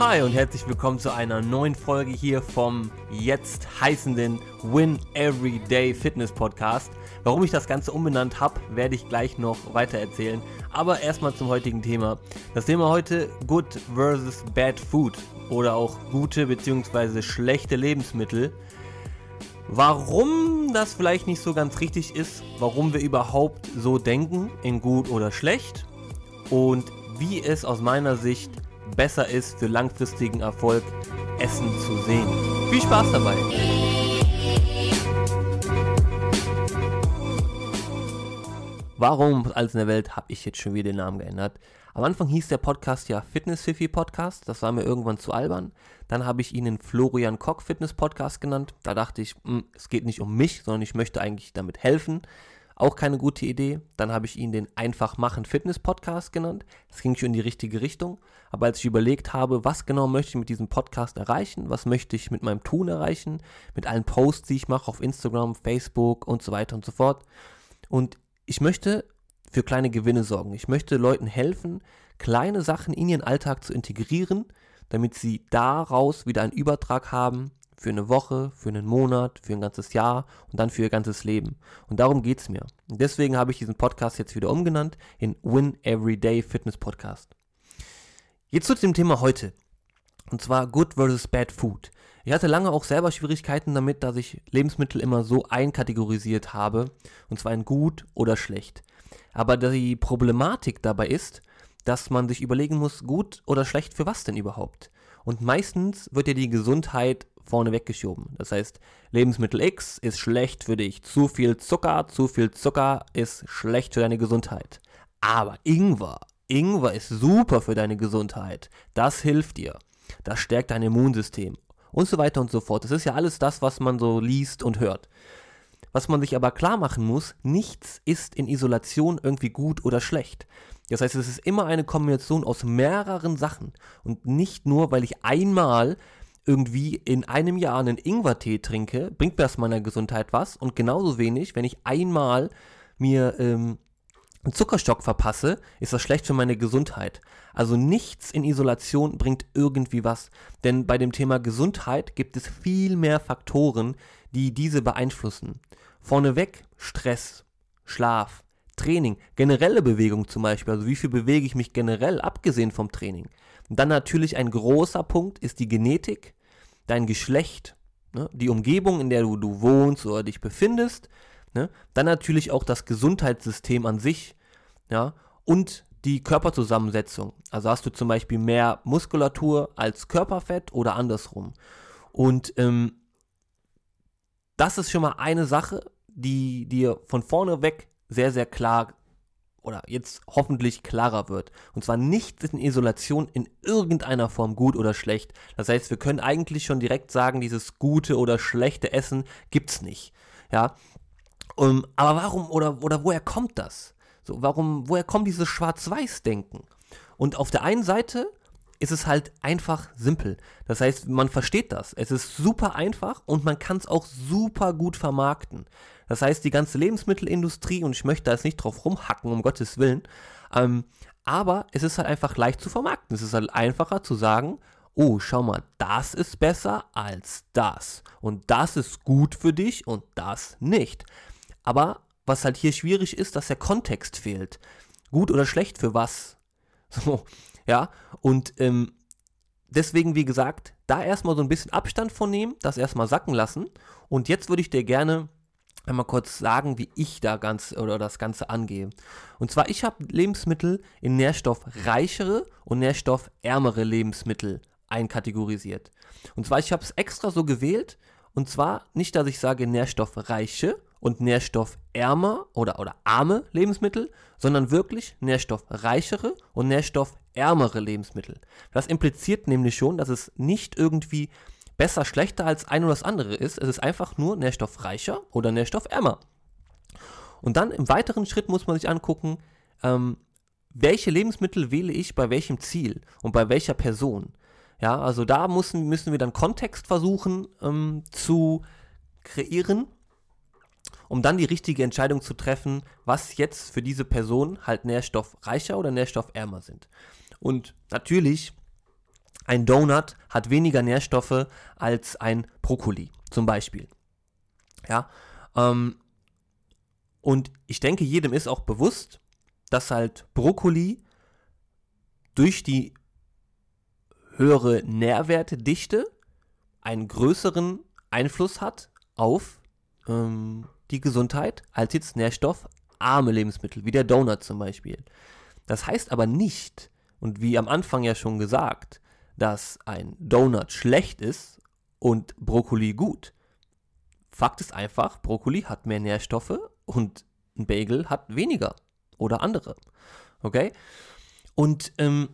Hi und herzlich willkommen zu einer neuen Folge hier vom jetzt heißenden Win Everyday Fitness Podcast. Warum ich das Ganze umbenannt habe, werde ich gleich noch weiter erzählen. Aber erstmal zum heutigen Thema. Das Thema heute Good versus Bad Food oder auch gute bzw. schlechte Lebensmittel. Warum das vielleicht nicht so ganz richtig ist, warum wir überhaupt so denken in gut oder schlecht und wie es aus meiner Sicht besser ist für langfristigen Erfolg, Essen zu sehen. Viel Spaß dabei! Warum alles in der Welt habe ich jetzt schon wieder den Namen geändert? Am Anfang hieß der Podcast ja Fitness Fifi Podcast, das war mir irgendwann zu albern. Dann habe ich ihn den Florian Koch Fitness Podcast genannt. Da dachte ich, mh, hm, es geht nicht um mich, sondern ich möchte eigentlich damit helfen. Auch keine gute Idee. Dann habe ich ihn den Einfach machen Fitness Podcast genannt. Das ging schon in die richtige Richtung. Aber als ich überlegt habe, was genau möchte ich mit diesem Podcast erreichen, was möchte ich mit meinem Tun erreichen, mit allen Posts, die ich mache auf Instagram, Facebook und so weiter und so fort. Und ich möchte für kleine Gewinne sorgen. Ich möchte Leuten helfen, kleine Sachen in ihren Alltag zu integrieren, damit sie daraus wieder einen Übertrag haben für eine Woche, für einen Monat, für ein ganzes Jahr und dann für ihr ganzes Leben. Und darum geht es mir. Und deswegen habe ich diesen Podcast jetzt wieder umgenannt in Win Everyday Fitness Podcast. Jetzt zu dem Thema heute. Und zwar Good versus Bad Food. Ich hatte lange auch selber Schwierigkeiten damit, dass ich Lebensmittel immer so einkategorisiert habe. Und zwar in gut oder schlecht. Aber die Problematik dabei ist, dass man sich überlegen muss, gut oder schlecht für was denn überhaupt? Und meistens wird ja die Gesundheit vorne weggeschoben. Das heißt, Lebensmittel X ist schlecht für dich. Zu viel Zucker, zu viel Zucker ist schlecht für deine Gesundheit. Aber Ingwer, Ingwer ist super für deine Gesundheit. Das hilft dir. Das stärkt dein Immunsystem. Und so weiter und so fort. Das ist ja alles das, was man so liest und hört. Was man sich aber klar machen muss, nichts ist in Isolation irgendwie gut oder schlecht. Das heißt, es ist immer eine Kombination aus mehreren Sachen. Und nicht nur, weil ich einmal irgendwie in einem Jahr einen Ingwertee trinke, bringt mir das meiner Gesundheit was. Und genauso wenig, wenn ich einmal mir ähm, einen Zuckerstock verpasse, ist das schlecht für meine Gesundheit. Also nichts in Isolation bringt irgendwie was. Denn bei dem Thema Gesundheit gibt es viel mehr Faktoren, die diese beeinflussen. Vorneweg Stress, Schlaf, Training, generelle Bewegung zum Beispiel. Also wie viel bewege ich mich generell, abgesehen vom Training. Und dann natürlich ein großer Punkt ist die Genetik dein Geschlecht, ne, die Umgebung, in der du, du wohnst oder dich befindest, ne, dann natürlich auch das Gesundheitssystem an sich, ja, und die Körperzusammensetzung. Also hast du zum Beispiel mehr Muskulatur als Körperfett oder andersrum. Und ähm, das ist schon mal eine Sache, die dir von vorne weg sehr, sehr klar oder jetzt hoffentlich klarer wird. Und zwar nichts in Isolation in irgendeiner Form gut oder schlecht. Das heißt, wir können eigentlich schon direkt sagen, dieses gute oder schlechte Essen gibt's nicht. Ja. Um, aber warum oder, oder woher kommt das? So, warum, woher kommt dieses Schwarz-Weiß-Denken? Und auf der einen Seite ist es halt einfach simpel. Das heißt, man versteht das. Es ist super einfach und man kann es auch super gut vermarkten. Das heißt, die ganze Lebensmittelindustrie, und ich möchte da jetzt nicht drauf rumhacken, um Gottes Willen, ähm, aber es ist halt einfach leicht zu vermarkten. Es ist halt einfacher zu sagen, oh, schau mal, das ist besser als das. Und das ist gut für dich und das nicht. Aber was halt hier schwierig ist, dass der Kontext fehlt. Gut oder schlecht für was? So, ja. Und ähm, deswegen, wie gesagt, da erstmal so ein bisschen Abstand von nehmen, das erstmal sacken lassen. Und jetzt würde ich dir gerne einmal kurz sagen, wie ich da ganz oder das Ganze angehe. Und zwar, ich habe Lebensmittel in nährstoffreichere und nährstoffärmere Lebensmittel einkategorisiert. Und zwar, ich habe es extra so gewählt. Und zwar nicht, dass ich sage nährstoffreiche und nährstoffärmer oder, oder arme Lebensmittel, sondern wirklich nährstoffreichere und nährstoffärmere Lebensmittel. Das impliziert nämlich schon, dass es nicht irgendwie besser, schlechter als ein oder das andere ist. Es ist einfach nur nährstoffreicher oder nährstoffärmer. Und dann im weiteren Schritt muss man sich angucken, ähm, welche Lebensmittel wähle ich bei welchem Ziel und bei welcher Person. Ja, also da müssen, müssen wir dann Kontext versuchen ähm, zu kreieren, um dann die richtige Entscheidung zu treffen, was jetzt für diese Person halt nährstoffreicher oder nährstoffärmer sind. Und natürlich ein Donut hat weniger Nährstoffe als ein Brokkoli, zum Beispiel. Ja, ähm, und ich denke, jedem ist auch bewusst, dass halt Brokkoli durch die höhere Nährwertedichte einen größeren Einfluss hat auf ähm, die Gesundheit als jetzt nährstoffarme Lebensmittel, wie der Donut zum Beispiel. Das heißt aber nicht, und wie am Anfang ja schon gesagt, dass ein Donut schlecht ist und Brokkoli gut. Fakt ist einfach, Brokkoli hat mehr Nährstoffe und ein Bagel hat weniger oder andere. Okay? Und ähm,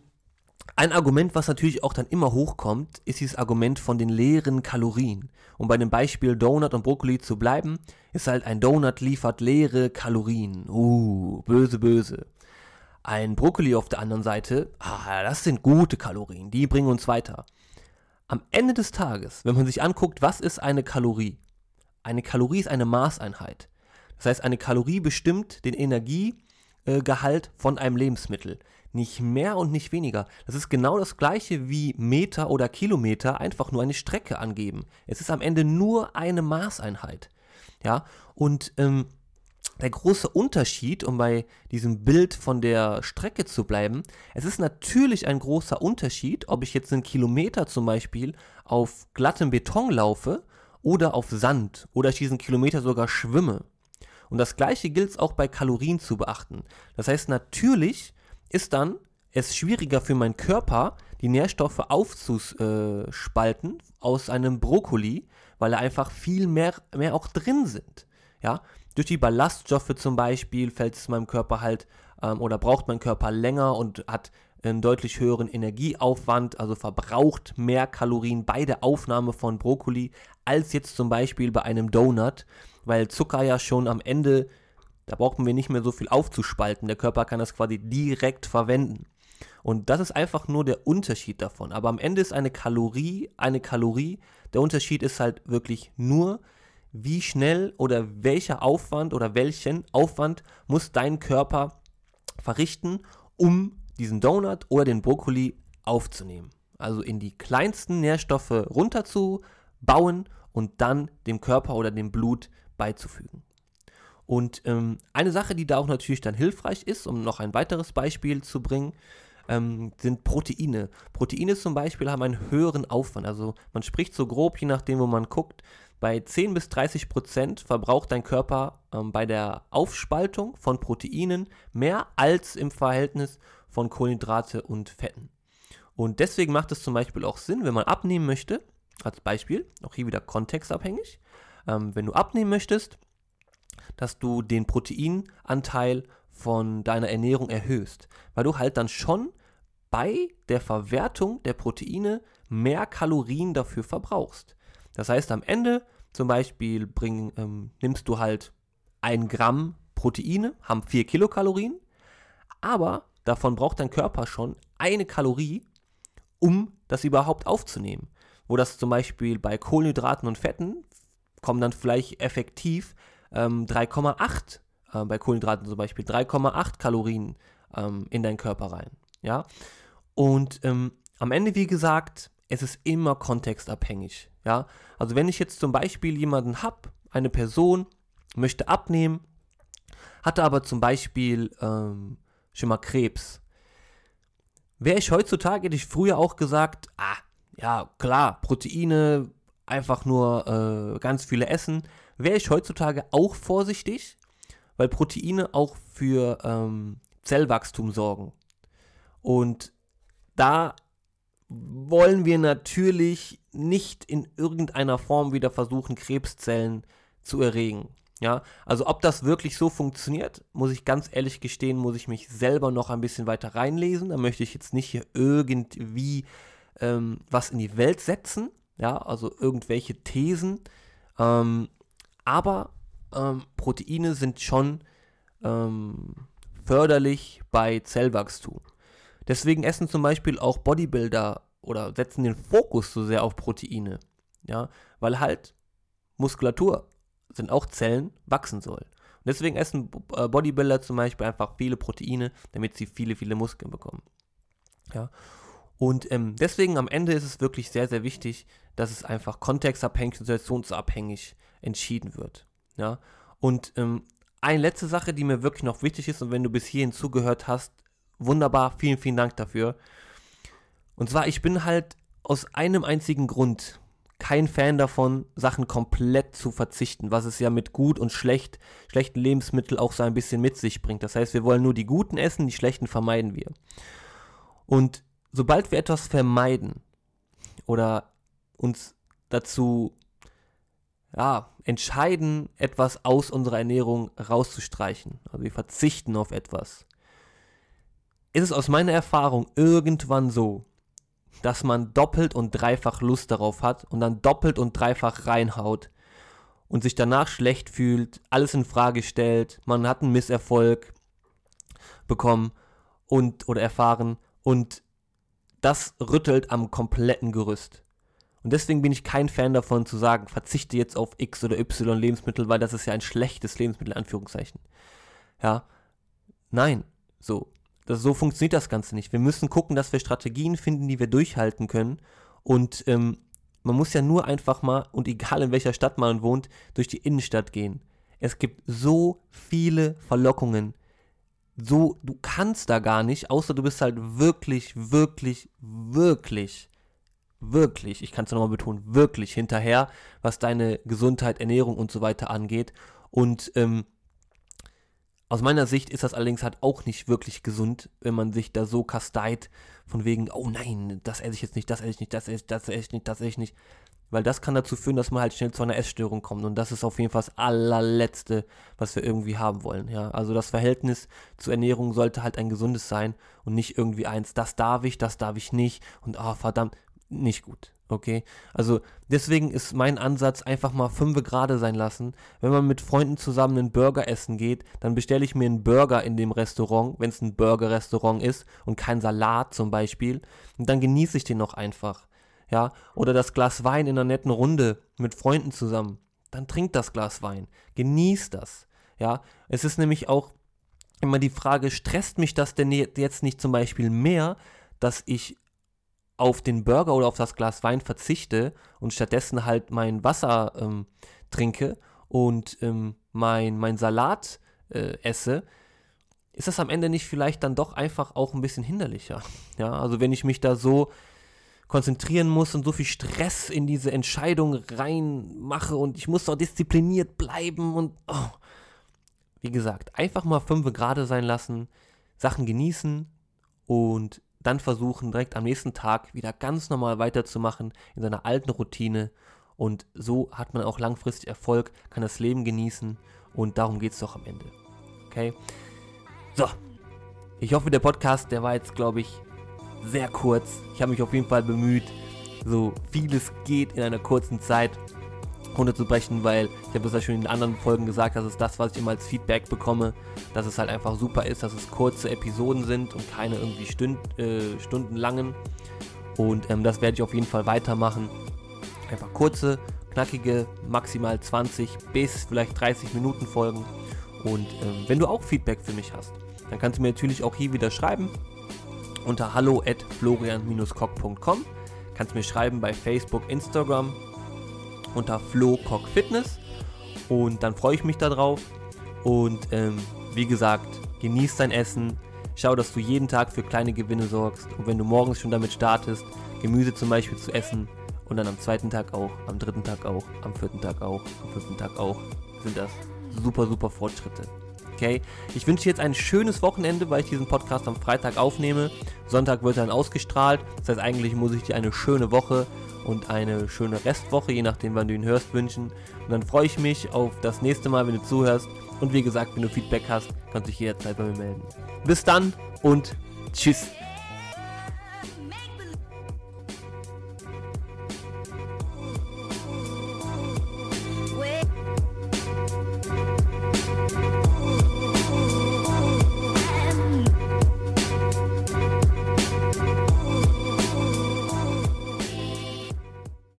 ein Argument, was natürlich auch dann immer hochkommt, ist dieses Argument von den leeren Kalorien. Um bei dem Beispiel Donut und Brokkoli zu bleiben, ist halt ein Donut liefert leere Kalorien. Uh, böse, böse. Ein Brokkoli auf der anderen Seite, ah, das sind gute Kalorien, die bringen uns weiter. Am Ende des Tages, wenn man sich anguckt, was ist eine Kalorie? Eine Kalorie ist eine Maßeinheit. Das heißt, eine Kalorie bestimmt den Energiegehalt von einem Lebensmittel. Nicht mehr und nicht weniger. Das ist genau das gleiche wie Meter oder Kilometer einfach nur eine Strecke angeben. Es ist am Ende nur eine Maßeinheit. Ja, und ähm, der große Unterschied, um bei diesem Bild von der Strecke zu bleiben, es ist natürlich ein großer Unterschied, ob ich jetzt einen Kilometer zum Beispiel auf glattem Beton laufe oder auf Sand oder ich diesen Kilometer sogar schwimme. Und das gleiche gilt es auch bei Kalorien zu beachten. Das heißt, natürlich ist dann es schwieriger für meinen Körper, die Nährstoffe aufzuspalten aus einem Brokkoli, weil da einfach viel mehr, mehr auch drin sind. Ja, durch die Ballaststoffe zum Beispiel fällt es meinem Körper halt ähm, oder braucht mein Körper länger und hat einen deutlich höheren Energieaufwand, also verbraucht mehr Kalorien bei der Aufnahme von Brokkoli als jetzt zum Beispiel bei einem Donut, weil Zucker ja schon am Ende da brauchen wir nicht mehr so viel aufzuspalten. Der Körper kann das quasi direkt verwenden. Und das ist einfach nur der Unterschied davon. Aber am Ende ist eine Kalorie eine Kalorie. Der Unterschied ist halt wirklich nur, wie schnell oder welcher Aufwand oder welchen Aufwand muss dein Körper verrichten, um diesen Donut oder den Brokkoli aufzunehmen. Also in die kleinsten Nährstoffe runterzubauen und dann dem Körper oder dem Blut beizufügen. Und ähm, eine Sache, die da auch natürlich dann hilfreich ist, um noch ein weiteres Beispiel zu bringen, ähm, sind Proteine. Proteine zum Beispiel haben einen höheren Aufwand. Also man spricht so grob, je nachdem, wo man guckt, bei 10 bis 30 Prozent verbraucht dein Körper ähm, bei der Aufspaltung von Proteinen mehr als im Verhältnis von Kohlenhydrate und Fetten. Und deswegen macht es zum Beispiel auch Sinn, wenn man abnehmen möchte, als Beispiel, auch hier wieder kontextabhängig, ähm, wenn du abnehmen möchtest, dass du den Proteinanteil von deiner Ernährung erhöhst, weil du halt dann schon bei der Verwertung der Proteine mehr Kalorien dafür verbrauchst. Das heißt, am Ende zum Beispiel bring, ähm, nimmst du halt ein Gramm Proteine, haben 4 Kilokalorien, aber davon braucht dein Körper schon eine Kalorie, um das überhaupt aufzunehmen. Wo das zum Beispiel bei Kohlenhydraten und Fetten kommen dann vielleicht effektiv ähm, 3,8 äh, bei Kohlenhydraten zum Beispiel 3,8 Kalorien ähm, in deinen Körper rein. Ja, und ähm, am Ende, wie gesagt, es ist immer kontextabhängig. Ja, also wenn ich jetzt zum Beispiel jemanden habe, eine Person möchte abnehmen, hatte aber zum Beispiel ähm, schon mal Krebs. Wäre ich heutzutage, hätte ich früher auch gesagt, ah, ja, klar, Proteine, einfach nur äh, ganz viele essen wäre ich heutzutage auch vorsichtig, weil Proteine auch für ähm, Zellwachstum sorgen. Und da wollen wir natürlich nicht in irgendeiner Form wieder versuchen, Krebszellen zu erregen. Ja, also ob das wirklich so funktioniert, muss ich ganz ehrlich gestehen, muss ich mich selber noch ein bisschen weiter reinlesen. Da möchte ich jetzt nicht hier irgendwie ähm, was in die Welt setzen, ja, also irgendwelche Thesen. Ähm, aber ähm, Proteine sind schon ähm, förderlich bei Zellwachstum. Deswegen essen zum Beispiel auch Bodybuilder oder setzen den Fokus so sehr auf Proteine. Ja, weil halt Muskulatur sind auch Zellen wachsen soll. Und deswegen essen äh, Bodybuilder zum Beispiel einfach viele Proteine, damit sie viele, viele Muskeln bekommen. Ja. Und ähm, deswegen am Ende ist es wirklich sehr, sehr wichtig, dass es einfach kontextabhängig, situationsabhängig entschieden wird. Ja. Und ähm, eine letzte Sache, die mir wirklich noch wichtig ist, und wenn du bis hierhin zugehört hast, wunderbar, vielen, vielen Dank dafür. Und zwar, ich bin halt aus einem einzigen Grund kein Fan davon, Sachen komplett zu verzichten, was es ja mit gut und schlecht, schlechten Lebensmitteln auch so ein bisschen mit sich bringt. Das heißt, wir wollen nur die guten essen, die schlechten vermeiden wir. Und sobald wir etwas vermeiden oder uns dazu ja, entscheiden, etwas aus unserer Ernährung rauszustreichen, also wir verzichten auf etwas, ist es aus meiner Erfahrung irgendwann so, dass man doppelt und dreifach Lust darauf hat und dann doppelt und dreifach reinhaut und sich danach schlecht fühlt, alles in Frage stellt, man hat einen Misserfolg bekommen und oder erfahren und das rüttelt am kompletten Gerüst. Und deswegen bin ich kein Fan davon zu sagen, verzichte jetzt auf X oder Y Lebensmittel, weil das ist ja ein schlechtes Lebensmittel, Anführungszeichen. Ja, nein, so. Das, so funktioniert das Ganze nicht. Wir müssen gucken, dass wir Strategien finden, die wir durchhalten können. Und ähm, man muss ja nur einfach mal, und egal in welcher Stadt man wohnt, durch die Innenstadt gehen. Es gibt so viele Verlockungen. So, du kannst da gar nicht, außer du bist halt wirklich, wirklich, wirklich, wirklich, ich kann es nochmal betonen, wirklich hinterher, was deine Gesundheit, Ernährung und so weiter angeht. Und ähm, aus meiner Sicht ist das allerdings halt auch nicht wirklich gesund, wenn man sich da so kasteit, von wegen, oh nein, das esse ich jetzt nicht, das esse ich nicht, das esse ich, das esse ich nicht, das esse ich nicht. Weil das kann dazu führen, dass man halt schnell zu einer Essstörung kommt. Und das ist auf jeden Fall das allerletzte, was wir irgendwie haben wollen. Ja? Also das Verhältnis zur Ernährung sollte halt ein gesundes sein und nicht irgendwie eins, das darf ich, das darf ich nicht. Und ah, oh, verdammt, nicht gut. Okay, also deswegen ist mein Ansatz einfach mal fünf gerade sein lassen. Wenn man mit Freunden zusammen einen Burger essen geht, dann bestelle ich mir einen Burger in dem Restaurant, wenn es ein Burger-Restaurant ist und kein Salat zum Beispiel. Und dann genieße ich den noch einfach. Ja, oder das Glas Wein in einer netten Runde mit Freunden zusammen. Dann trinkt das Glas Wein. Genießt das. Ja, es ist nämlich auch immer die Frage, stresst mich das denn jetzt nicht zum Beispiel mehr, dass ich auf den Burger oder auf das Glas Wein verzichte und stattdessen halt mein Wasser ähm, trinke und ähm, mein, mein Salat äh, esse, ist das am Ende nicht vielleicht dann doch einfach auch ein bisschen hinderlicher. Ja, also wenn ich mich da so konzentrieren muss und so viel Stress in diese Entscheidung reinmache und ich muss doch diszipliniert bleiben und oh. wie gesagt, einfach mal fünf gerade sein lassen, Sachen genießen und dann versuchen, direkt am nächsten Tag wieder ganz normal weiterzumachen in seiner alten Routine. Und so hat man auch langfristig Erfolg, kann das Leben genießen und darum geht es doch am Ende. Okay? So. Ich hoffe, der Podcast, der war jetzt, glaube ich, sehr kurz. Ich habe mich auf jeden Fall bemüht, so vieles geht in einer kurzen Zeit runterzubrechen, weil ich habe es ja schon in anderen Folgen gesagt, das ist das, was ich immer als Feedback bekomme, dass es halt einfach super ist, dass es kurze Episoden sind und keine irgendwie Stünd, äh, stundenlangen. Und ähm, das werde ich auf jeden Fall weitermachen. Einfach kurze, knackige, maximal 20 bis vielleicht 30 Minuten Folgen. Und ähm, wenn du auch Feedback für mich hast, dann kannst du mir natürlich auch hier wieder schreiben unter hallo at florian-kock.com. Kannst mir schreiben bei Facebook, Instagram unter Flo Cock Fitness und dann freue ich mich darauf. Und ähm, wie gesagt, genieß dein Essen, schau, dass du jeden Tag für kleine Gewinne sorgst und wenn du morgens schon damit startest, Gemüse zum Beispiel zu essen und dann am zweiten Tag auch, am dritten Tag auch, am vierten Tag auch, am fünften Tag auch, sind das super, super Fortschritte. Okay, ich wünsche dir jetzt ein schönes Wochenende, weil ich diesen Podcast am Freitag aufnehme. Sonntag wird dann ausgestrahlt. Das heißt, eigentlich muss ich dir eine schöne Woche und eine schöne Restwoche, je nachdem, wann du ihn hörst, wünschen. Und dann freue ich mich auf das nächste Mal, wenn du zuhörst. Und wie gesagt, wenn du Feedback hast, kannst du dich jederzeit bei mir melden. Bis dann und tschüss.